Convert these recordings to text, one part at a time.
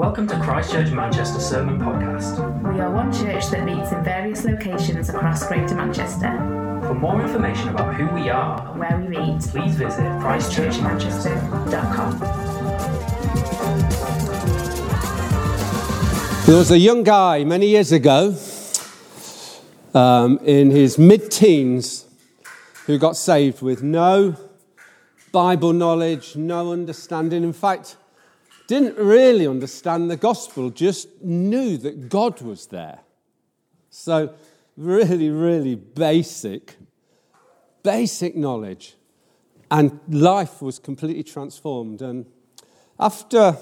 Welcome to Christchurch Manchester Sermon Podcast. We are one church that meets in various locations across Greater Manchester. For more information about who we are, and Where we meet, please visit christchurchmanchester.com. There was a young guy many years ago um, in his mid teens who got saved with no Bible knowledge, no understanding. In fact, didn't really understand the gospel, just knew that God was there. So, really, really basic, basic knowledge. And life was completely transformed. And after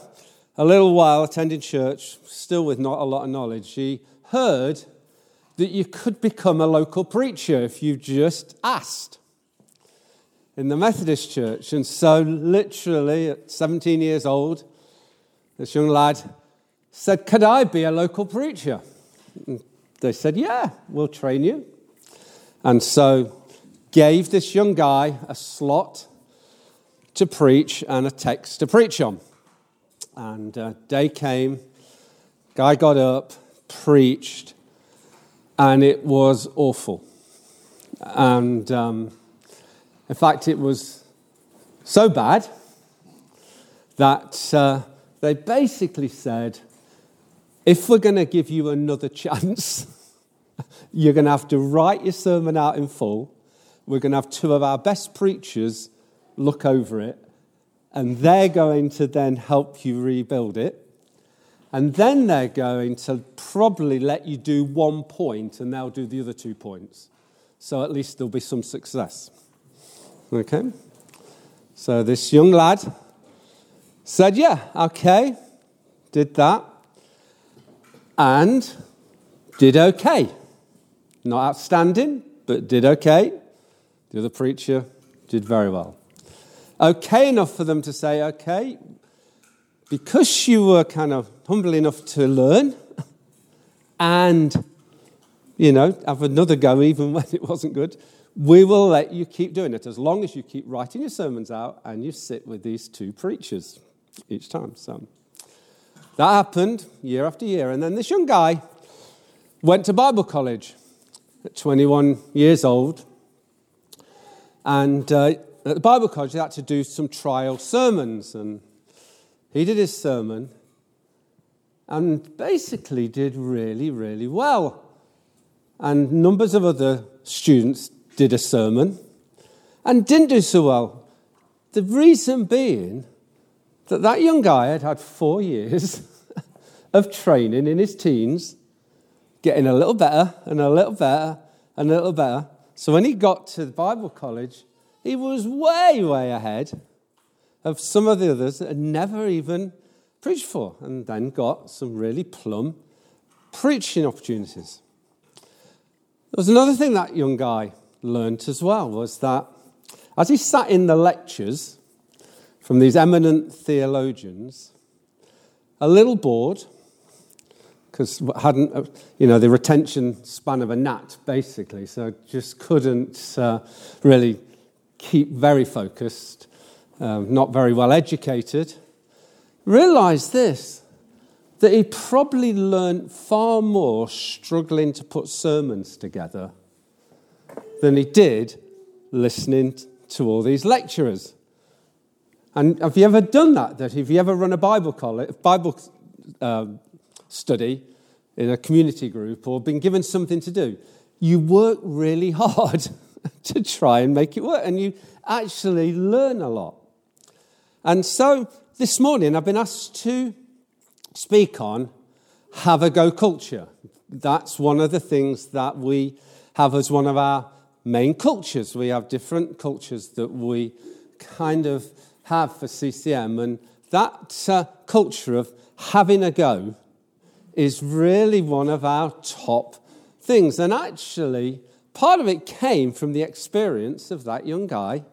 a little while attending church, still with not a lot of knowledge, he heard that you could become a local preacher if you just asked in the Methodist church. And so, literally, at 17 years old, this young lad said, Could I be a local preacher? And they said, Yeah, we'll train you. And so, gave this young guy a slot to preach and a text to preach on. And uh, day came, guy got up, preached, and it was awful. And um, in fact, it was so bad that uh, they basically said, if we're going to give you another chance, you're going to have to write your sermon out in full. We're going to have two of our best preachers look over it, and they're going to then help you rebuild it. And then they're going to probably let you do one point, and they'll do the other two points. So at least there'll be some success. Okay? So this young lad said, Yeah, okay, did that, and did okay. Not outstanding, but did okay. The other preacher did very well. Okay enough for them to say, Okay, because you were kind of humble enough to learn and, you know, have another go even when it wasn't good, we will let you keep doing it as long as you keep writing your sermons out and you sit with these two preachers each time. So that happened year after year. And then this young guy went to Bible college at 21 years old. And uh, at the Bible college, they had to do some trial sermons. And he did his sermon and basically did really, really well. And numbers of other students did a sermon and didn't do so well. The reason being that that young guy had had four years of training in his teens, getting a little better and a little better and a little better. So when he got to the Bible college, he was way, way ahead of some of the others that had never even preached for, and then got some really plum preaching opportunities. There was another thing that young guy learnt as well was that as he sat in the lectures from these eminent theologians, a little bored, because hadn't, you know, the retention span of a gnat, basically, so just couldn't uh, really keep very focused, um, not very well educated, realized this that he probably learnt far more struggling to put sermons together than he did listening to all these lecturers. And have you ever done that? That have you ever run a Bible college, Bible um, study in a community group or been given something to do? You work really hard to try and make it work, and you actually learn a lot. And so this morning I've been asked to speak on have a go culture. That's one of the things that we have as one of our main cultures. We have different cultures that we kind of have for CCM, and that uh, culture of having a go is really one of our top things. And actually, part of it came from the experience of that young guy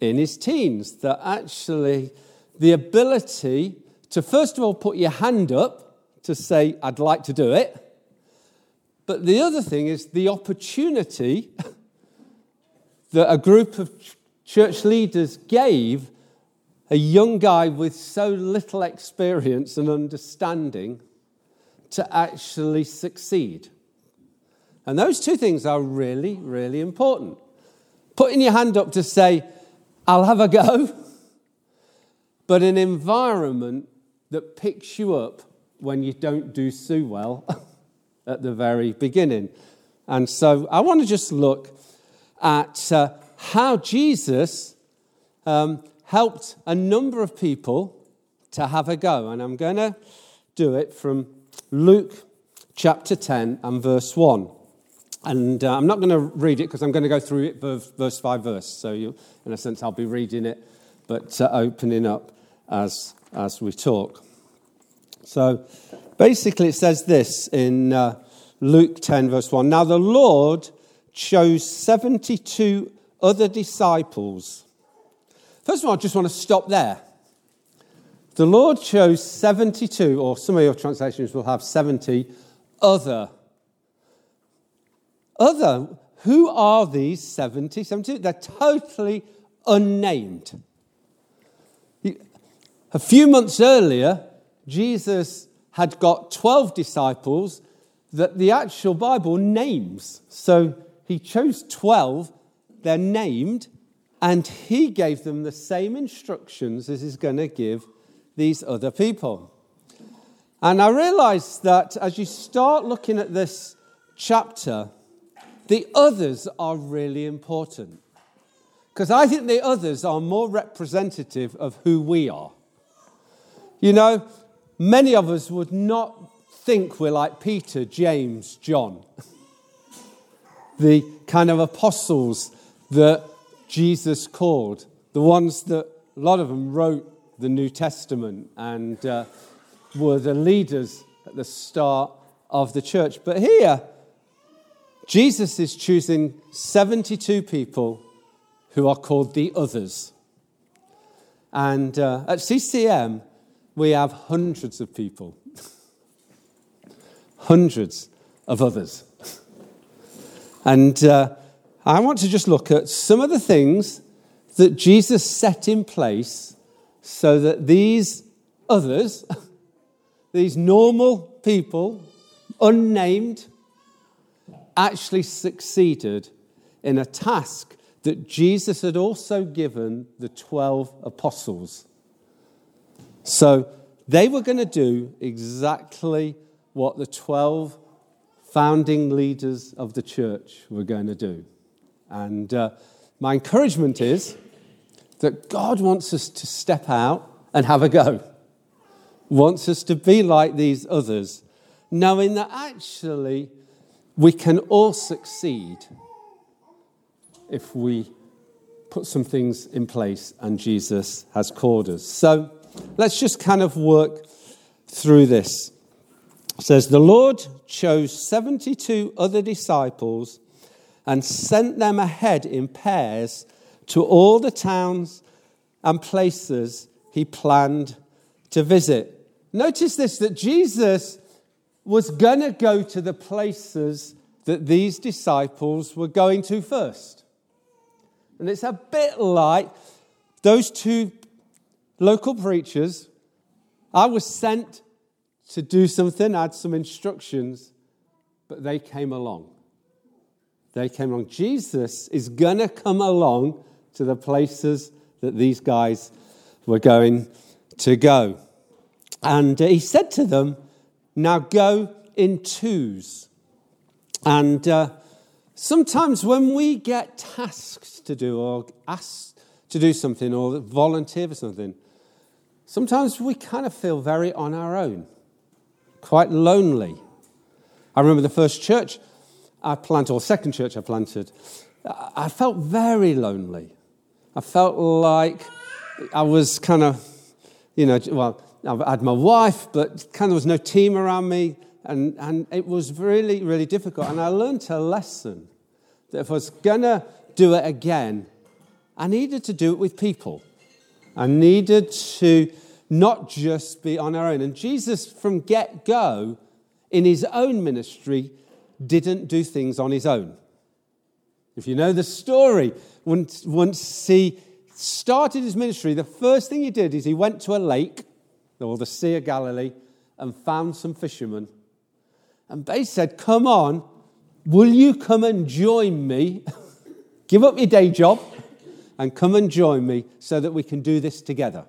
in his teens, that actually the ability to, first of all, put your hand up to say, I'd like to do it. But the other thing is the opportunity that a group of church leaders gave a young guy with so little experience and understanding to actually succeed. And those two things are really, really important. Putting your hand up to say, I'll have a go, but an environment that picks you up when you don't do so well at the very beginning. And so I want to just look at uh, how Jesus um, helped a number of people to have a go. And I'm going to do it from Luke chapter 10 and verse 1. And uh, I'm not going to read it because I'm going to go through it verse, by verse. So, you, in a sense, I'll be reading it, but uh, opening up as, as we talk. So, basically, it says this in uh, Luke 10, verse 1. Now, the Lord chose 72 other disciples. First of all, I just want to stop there. The Lord chose 72, or some of your translations will have 70 other. Other. Who are these 70? 72? They're totally unnamed. A few months earlier, Jesus had got 12 disciples that the actual Bible names. So he chose 12, they're named, and he gave them the same instructions as he's going to give these other people. And I realized that as you start looking at this chapter, the others are really important. Because I think the others are more representative of who we are. You know, many of us would not think we're like Peter, James, John, the kind of apostles that Jesus called, the ones that a lot of them wrote the New Testament and uh, were the leaders at the start of the church. But here, Jesus is choosing 72 people who are called the others. And uh, at CCM, we have hundreds of people hundreds of others. And uh, I want to just look at some of the things that Jesus set in place so that these others, these normal people, unnamed, actually succeeded in a task that Jesus had also given the 12 apostles. So they were going to do exactly what the 12 founding leaders of the church were going to do. And uh, my encouragement is that God wants us to step out and have a go, wants us to be like these others, knowing that actually we can all succeed if we put some things in place and Jesus has called us. So let's just kind of work through this says, The Lord chose 72 other disciples and sent them ahead in pairs to all the towns and places he planned to visit. Notice this that Jesus was going to go to the places that these disciples were going to first. And it's a bit like those two local preachers. I was sent to do something, I had some instructions, but they came along. They came along. Jesus is going to come along to the places that these guys were going to go. And uh, he said to them, Now go in twos. And uh, sometimes when we get tasks to do or asked to do something or volunteer for something, sometimes we kind of feel very on our own quite lonely. I remember the first church I planted, or second church I planted, I felt very lonely. I felt like I was kind of, you know, well, I had my wife, but kind of was no team around me, and, and it was really, really difficult. And I learned a lesson that if I was going to do it again, I needed to do it with people. I needed to not just be on our own. And Jesus, from get go, in his own ministry, didn't do things on his own. If you know the story, once, he started his ministry, the first thing he did is he went to a lake, or the Sea of Galilee, and found some fishermen. And they said, Come on, will you come and join me? Give up your day job and come and join me so that we can do this together.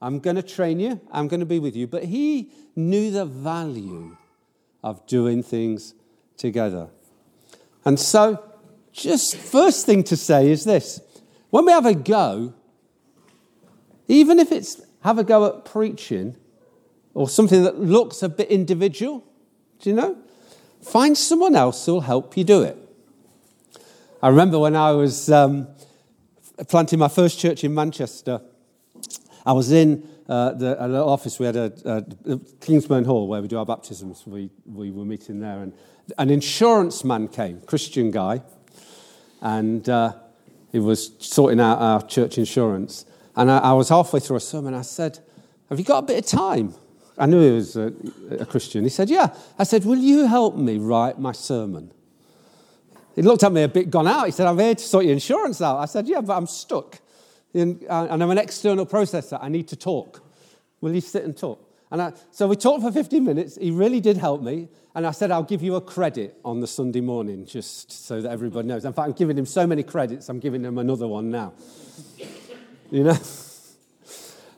I'm going to train you, I'm going to be with you. But he knew the value of doing things together. And so, just first thing to say is this when we have a go, even if it's have a go at preaching or something that looks a bit individual, do you know? Find someone else who'll help you do it. I remember when I was um, planting my first church in Manchester, I was in uh, the, a little office. We had a, a, Kingsburn Hall where we do our baptisms. We, we were meeting there, and an insurance man came, Christian guy, and uh, he was sorting out our church insurance. And I, I, was halfway through a sermon. I said, Have you got a bit of time? I knew he was a, a Christian. He said, Yeah. I said, Will you help me write my sermon? He looked at me a bit gone out. He said, I'm here to sort your insurance out. I said, Yeah, but I'm stuck. And I'm an external processor. I need to talk. Will you sit and talk? And I, so we talked for 15 minutes. He really did help me. And I said, I'll give you a credit on the Sunday morning, just so that everybody knows. In fact, I'm giving him so many credits, I'm giving him another one now. you know?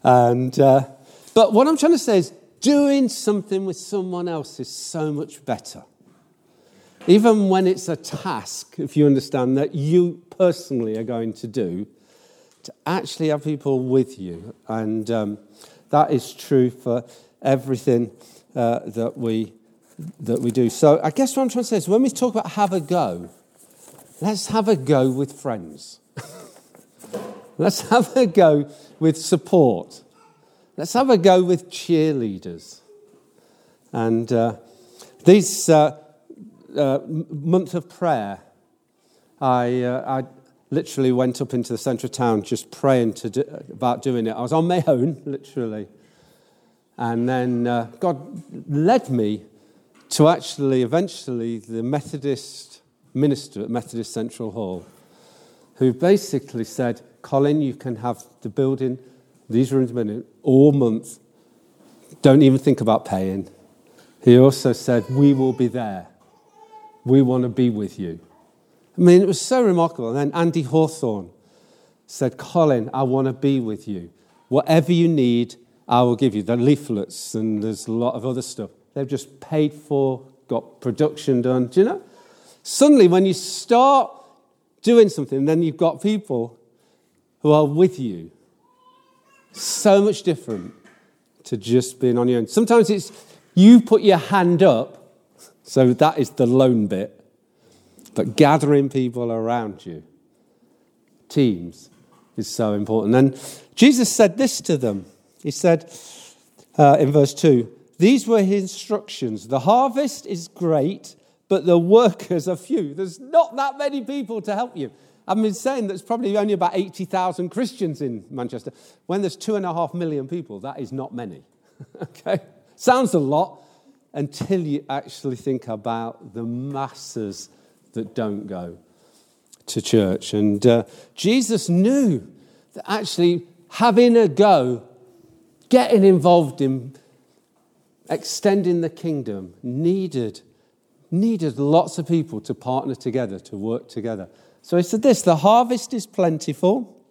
And, uh, but what I'm trying to say is, doing something with someone else is so much better. Even when it's a task, if you understand that you personally are going to do, to actually have people with you. And um, that is true for everything uh, that we that we do. So I guess what I'm trying to say is when we talk about have a go, let's have a go with friends. let's have a go with support. Let's have a go with cheerleaders. And uh, this uh, uh, month of prayer, I, uh, I literally went up into the centre of town just praying do, about doing it. I was on my own, literally. And then uh, God led me to actually, eventually, the Methodist minister at Methodist Central Hall, who basically said, Colin, you can have the building, these rooms minute, all month. Don't even think about paying. He also said, We will be there. We want to be with you. I mean, it was so remarkable. And then Andy Hawthorne said, Colin, I want to be with you. Whatever you need, I will give you. The leaflets, and there's a lot of other stuff. They've just paid for, got production done. Do you know? Suddenly, when you start doing something, then you've got people who are with you. So much different to just being on your own. Sometimes it's you put your hand up, so that is the lone bit, but gathering people around you, teams, is so important. And Jesus said this to them. He said uh, in verse 2 these were his instructions. The harvest is great, but the workers are few. There's not that many people to help you. I've been saying there's probably only about 80,000 Christians in Manchester. When there's two and a half million people, that is not many. okay? Sounds a lot until you actually think about the masses that don't go to church. And uh, Jesus knew that actually having a go, getting involved in extending the kingdom needed, needed lots of people to partner together, to work together. So he said this the harvest is plentiful,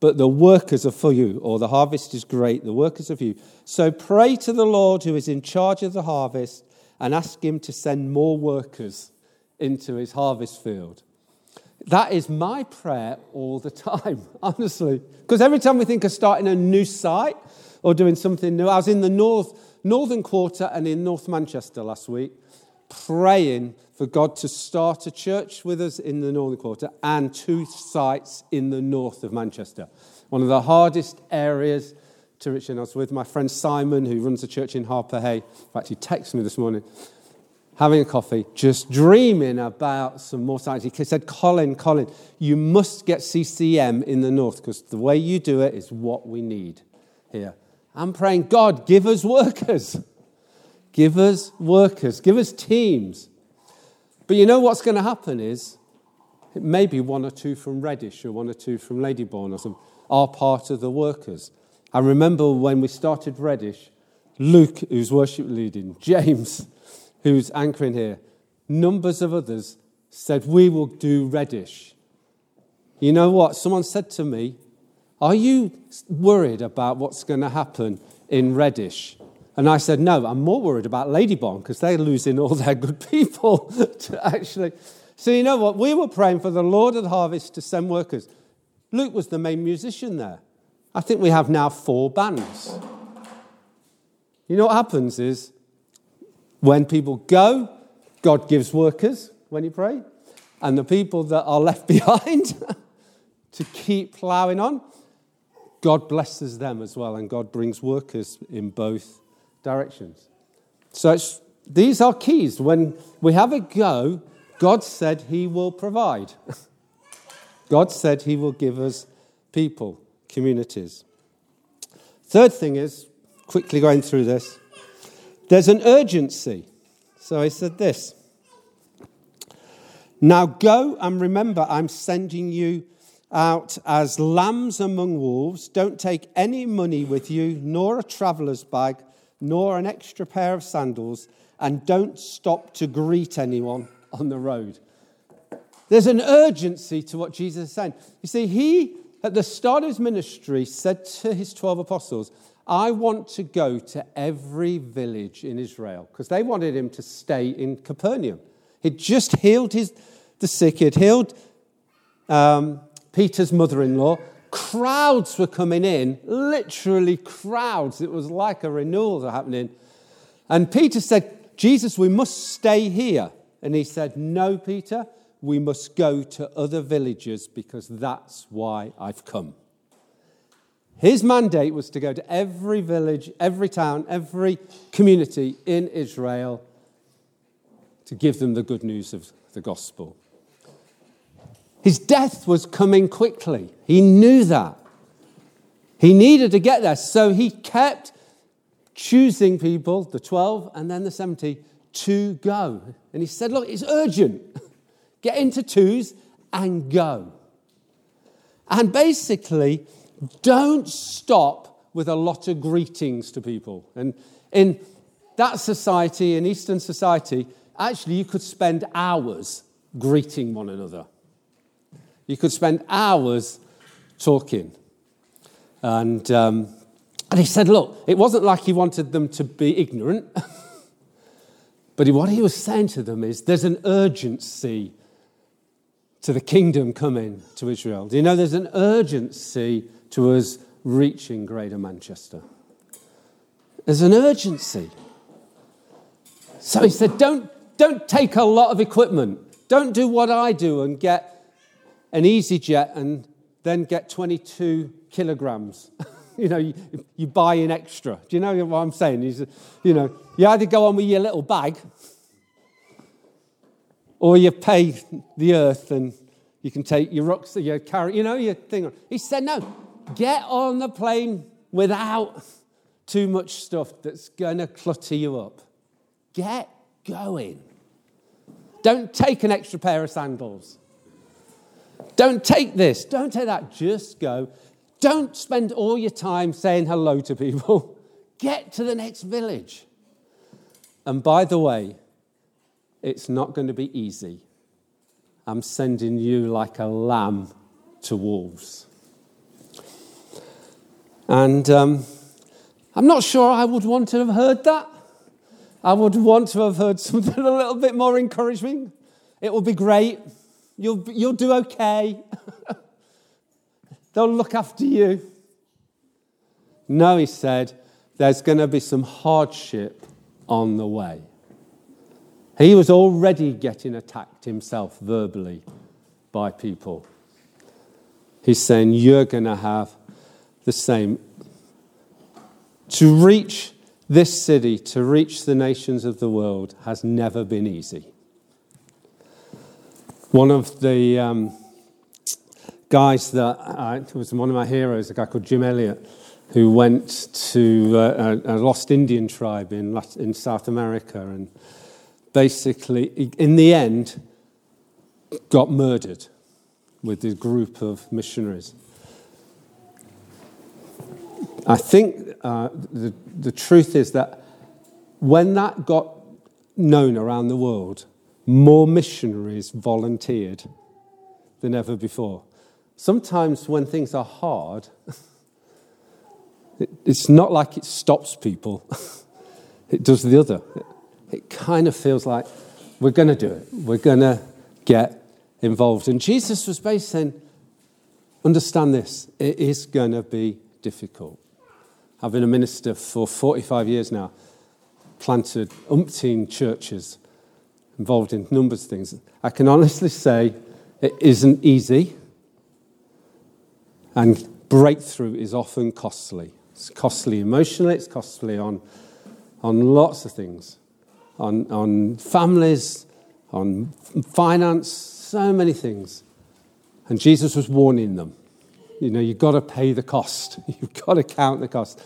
but the workers are you, or the harvest is great, the workers are you. So pray to the Lord who is in charge of the harvest and ask him to send more workers into his harvest field. That is my prayer all the time, honestly. Because every time we think of starting a new site or doing something new, I was in the north Northern Quarter and in North Manchester last week, praying for God to start a church with us in the Northern Quarter and two sites in the north of Manchester. One of the hardest areas to reach. And I was with my friend Simon, who runs a church in Harpurhey. He texted me this morning, having a coffee, just dreaming about some more sites. He said, Colin, Colin, you must get CCM in the north because the way you do it is what we need here. I'm praying, God, give us workers. Give us workers. Give us teams. But you know what's going to happen is maybe one or two from Reddish or one or two from Ladybarn or some, are part of the workers. I remember when we started Reddish, Luke, who's worship leading, James, who's anchoring here, numbers of others said, We will do Reddish. You know what? Someone said to me, Are you worried about what's going to happen in Reddish? And I said, No, I'm more worried about Ladybarn because they're losing all their good people to actually. So, you know what? We were praying for the Lord of the harvest to send workers. Luke was the main musician there. I think we have now four bands. You know what happens is when people go, God gives workers when you pray, and the people that are left behind to keep ploughing on, God blesses them as well, and God brings workers in both directions. So these are keys. When we have a go, God said He will provide. God said He will give us people, communities. Third thing is, quickly going through this, there's an urgency. So He said this Now go and remember, I'm sending you out as lambs among wolves. Don't take any money with you, nor a traveler's bag nor an extra pair of sandals, and don't stop to greet anyone on the road. There's an urgency to what Jesus is saying. You see, he, at the start of his ministry, said to his 12 apostles, I want to go to every village in Israel, because they wanted him to stay in Capernaum. He'd just healed his, the sick, he'd healed um, Peter's mother in law, Crowds were coming in, literally crowds. It was like a renewal was happening. And Peter said, Jesus, we must stay here. And he said, No, Peter, we must go to other villages because that's why I've come. His mandate was to go to every village, every town, every community in Israel to give them the good news of the gospel. His death was coming quickly. He knew that. He needed to get there. So he kept choosing people, the 12 and then the 70, to go. And he said, Look, it's urgent. Get into twos and go. And basically, don't stop with a lot of greetings to people. And in that society, in Eastern society, actually, you could spend hours greeting one another. You could spend hours talking. And, um, and he said, Look, it wasn't like he wanted them to be ignorant, but what he was saying to them is there's an urgency to the kingdom coming to Israel. Do you know there's an urgency to us reaching Greater Manchester? There's an urgency. So he said, don't, don't take a lot of equipment. Don't do what I do and get an easyJet and then get 22 kilograms. you know, you, you, buy in extra. Do you know what I'm saying? You, you know, you either go on with your little bag or you pay the earth and you can take your rocks, your carry, you know, your thing. He said, no, get on the plane without too much stuff that's going to clutter you up. Get going. Don't take an extra pair of sandals. Don't take this, don't take that, just go. Don't spend all your time saying hello to people. Get to the next village. And by the way, it's not going to be easy. I'm sending you like a lamb to wolves. And um, I'm not sure I would want to have heard that. I would want to have heard something a little bit more encouraging. It will be great. You'll, you'll do okay. They'll look after you. No, he said, there's going to be some hardship on the way. He was already getting attacked himself verbally by people. He's saying, You're going to have the same. To reach this city, to reach the nations of the world, has never been easy. One of the um, guys that uh, was one of my heroes, a guy called Jim Elliot, who went to uh, a, a, lost Indian tribe in, in South America and basically, in the end, got murdered. with the group of missionaries. I think uh, the, the truth is that when that got known around the world, more missionaries volunteered than ever before. Sometimes when things are hard, it's not like it stops people, it does the other. It kind of feels like we're going to do it, we're going to get involved. And Jesus was basically saying, understand this, it is going to be difficult. I've been a minister for 45 years now, planted umpteen churches, involved in numbers of things. I can honestly say it isn't easy, and breakthrough is often costly. It's costly emotionally, it's costly on, on lots of things, on, on families, on finance, so many things. And Jesus was warning them. You know, you've got to pay the cost. You've got to count the cost.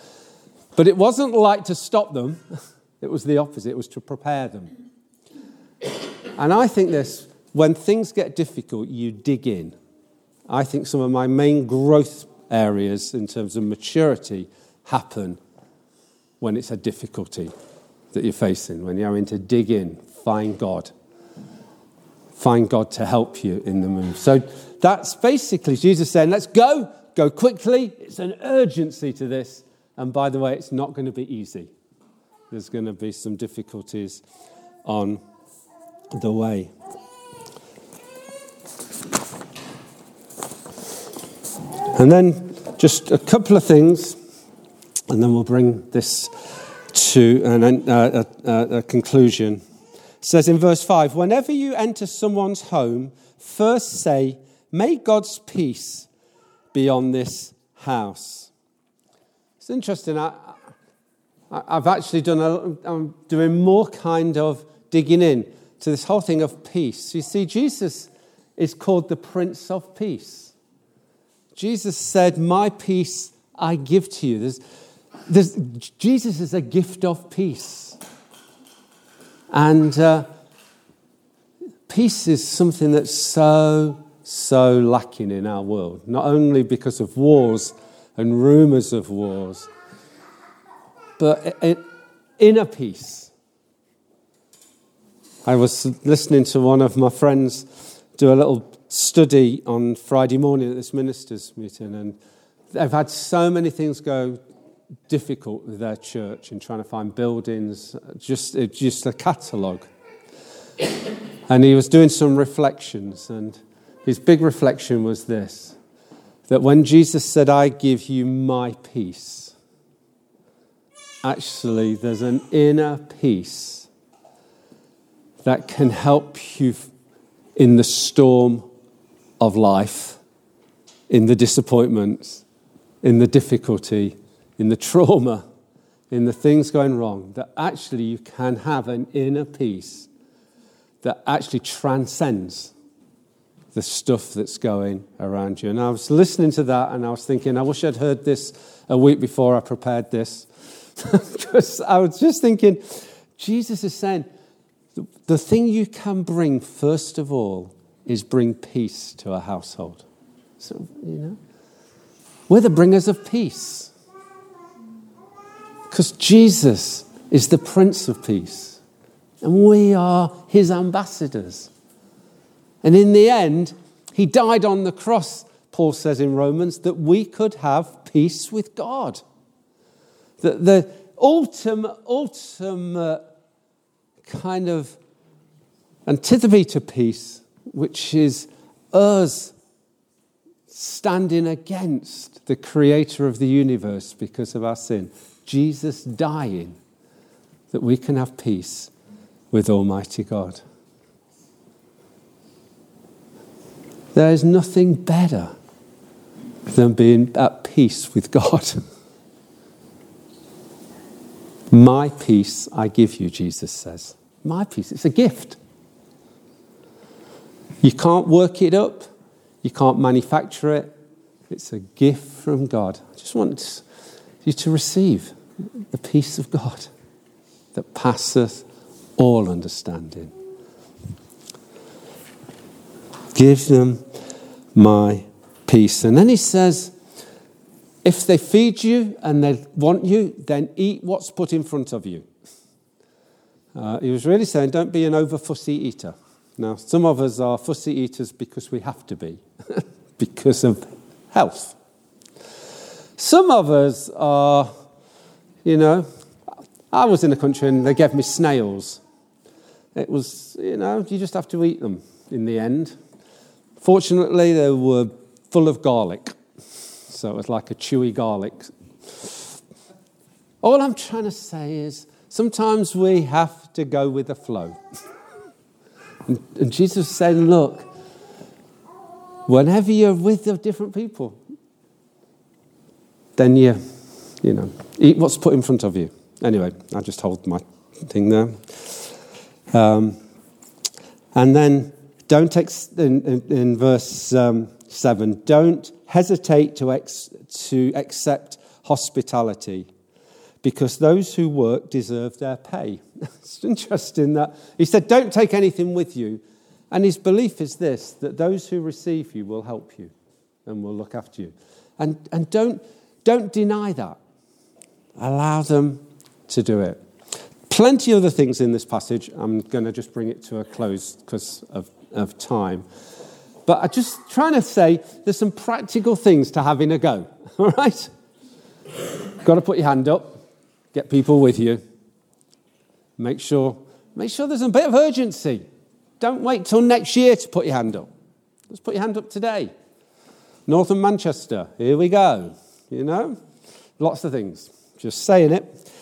But it wasn't like to stop them, it was the opposite. It was to prepare them. And I think this when things get difficult, you dig in. I think some of my main growth areas in terms of maturity happen when it's a difficulty that you're facing, when you're having to dig in, find God, find God to help you in the move. So that's basically Jesus saying, let's go, go quickly. It's an urgency to this. And by the way, it's not going to be easy. There's going to be some difficulties on the way. And then just a couple of things, and then we'll bring this to an, uh, a, a conclusion. It says in verse 5 Whenever you enter someone's home, first say, May God's peace be on this house. It's interesting. I, have actually done a, I'm doing more kind of digging in to this whole thing of peace. You see, Jesus is called the Prince of Peace. Jesus said, My peace I give to you. There's, there's, Jesus is a gift of peace. And uh, peace is something that's so so lacking in our world, not only because of wars and rumors of wars, but inner peace. I was listening to one of my friends do a little study on Friday morning at this ministers' meeting, and they've had so many things go difficult with their church in trying to find buildings, just, just a catalogue. And he was doing some reflections, and his big reflection was this that when Jesus said, I give you my peace, actually, there's an inner peace that can help you in the storm of life, in the disappointments, in the difficulty, in the trauma, in the things going wrong, that actually you can have an inner peace that actually transcends the stuff that's going around you. And I was listening to that and I was thinking, I wish I'd heard this a week before I prepared this. because I was just thinking, Jesus is saying, the thing you can bring, first of all, is bring peace to a household. So, you know, we're the bringers of peace. Because Jesus is the Prince of Peace, and we are his ambassadors. And in the end, he died on the cross, Paul says in Romans, that we could have peace with God. The, the ultimate, ultimate kind of antipathy to peace, which is us standing against the creator of the universe because of our sin. Jesus dying that we can have peace with Almighty God. There is nothing better than being at peace with God. My peace I give you, Jesus says. My peace. It's a gift. You can't work it up, you can't manufacture it. It's a gift from God. I just want you to receive the peace of God that passeth all understanding. Give them my peace. And then he says, if they feed you and they want you, then eat what's put in front of you. Uh, he was really saying, don't be an over fussy eater. Now, some of us are fussy eaters because we have to be, because of health. Some of us are, you know, I was in a country and they gave me snails. It was, you know, you just have to eat them in the end. Fortunately, they were full of garlic. So it was like a chewy garlic. All I'm trying to say is sometimes we have to go with the flow. And, and Jesus said, Look, whenever you're with the different people, then you, you know, eat what's put in front of you. Anyway, I just hold my thing there. Um, and then don't, ex- in, in, in verse um, 7, don't hesitate to, ex- to accept hospitality because those who work deserve their pay. it's interesting that he said, Don't take anything with you. And his belief is this that those who receive you will help you and will look after you. And, and don't, don't deny that. Allow them to do it. Plenty of other things in this passage. I'm going to just bring it to a close because of, of time. But I'm just trying to say there's some practical things to having a go, all right? Got to put your hand up get people with you. Make sure, make sure there's a bit of urgency. Don't wait till next year to put your hand up. Let's put your hand up today. Northern Manchester, here we go. You know, lots of things. Just saying it.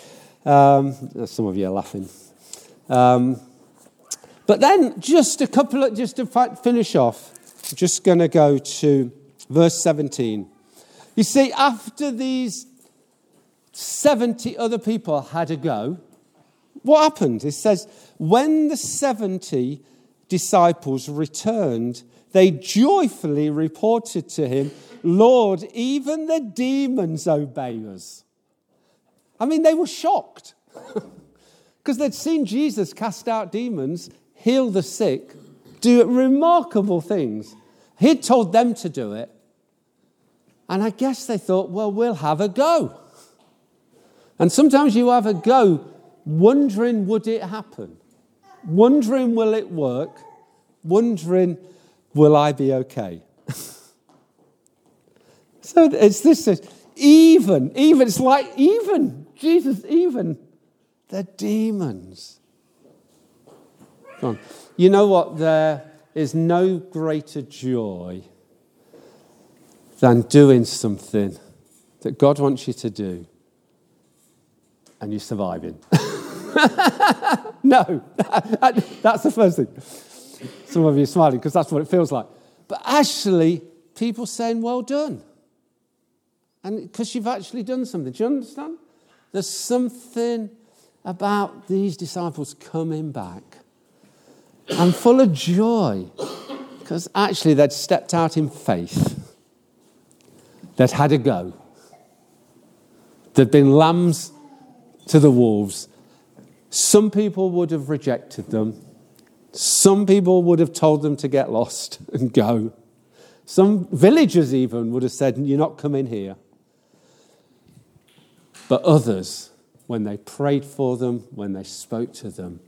Um, some of you are laughing. Um, but then, just a couple of, just to finish off, I'm just going to go to verse 17. You see, after these 70 other people had a go. What happened? It says, when the 70 disciples returned, they joyfully reported to him, Lord, even the demons obey us. I mean, they were shocked because they'd seen Jesus cast out demons, heal the sick, do remarkable things. He'd told them to do it. And I guess they thought, well, we'll have a go. And sometimes you have a go wondering, would it happen? Wondering, will it work? Wondering, will I be okay? so it's this, even, even, it's like even, Jesus, even the demons. You know what? There is no greater joy than doing something that God wants you to do and you're surviving. no, that's the first thing. Some of you are smiling because that's what it feels like. But actually, people saying, well done. And because you've actually done something. Do you understand? There's something about these disciples coming back and full of joy because actually they'd stepped out in faith, they'd had a go, They'd been lambs to the wolves. Some people would have rejected them. Some people would have told them to get lost and go. Some villagers even would have said, You're not coming here. But others, when they prayed for them, when they spoke to them,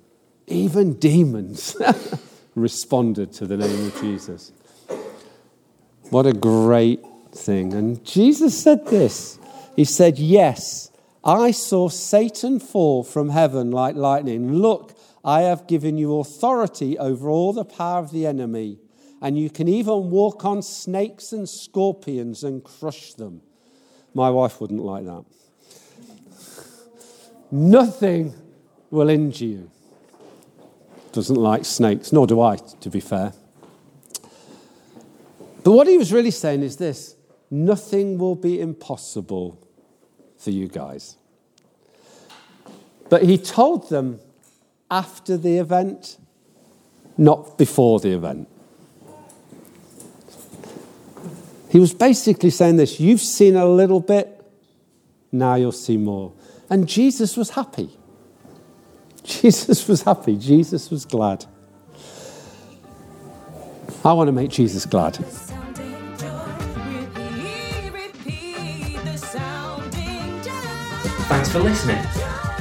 even demons responded to the name of Jesus. What a great thing. And Jesus said this He said, Yes, I saw Satan fall from heaven like lightning. Look, I have given you authority over all the power of the enemy, and you can even walk on snakes and scorpions and crush them. My wife wouldn't like that. Nothing will injure you. Doesn't like snakes, nor do I, to be fair. But what he was really saying is this nothing will be impossible for you guys. But he told them after the event, not before the event. He was basically saying this you've seen a little bit, now you'll see more. And Jesus was happy. Jesus was happy. Jesus was glad. I want to make Jesus glad. Thanks for listening.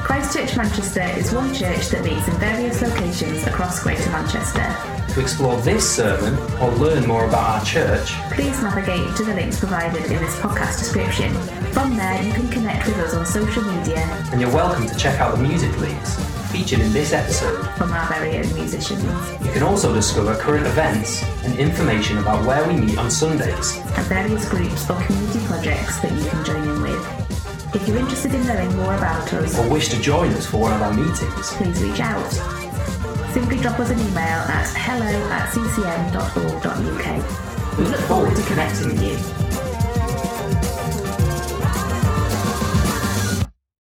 Christchurch Manchester is one church that meets in various locations across Greater Manchester. To explore this sermon or learn more about our church, please navigate to the links provided in this podcast description. From there, you can connect with us on social media. And you're welcome to check out the music links featured in this episode. from our very own musicians You can also discover current events and information about where we meet on Sundays. and various groups or community projects that you can join in with. If you're interested in knowing more about us, or wish to join us for one of our meetings. please reach out. Simply drop us an email at hello at ccm.org.uk. We look forward to connecting with you.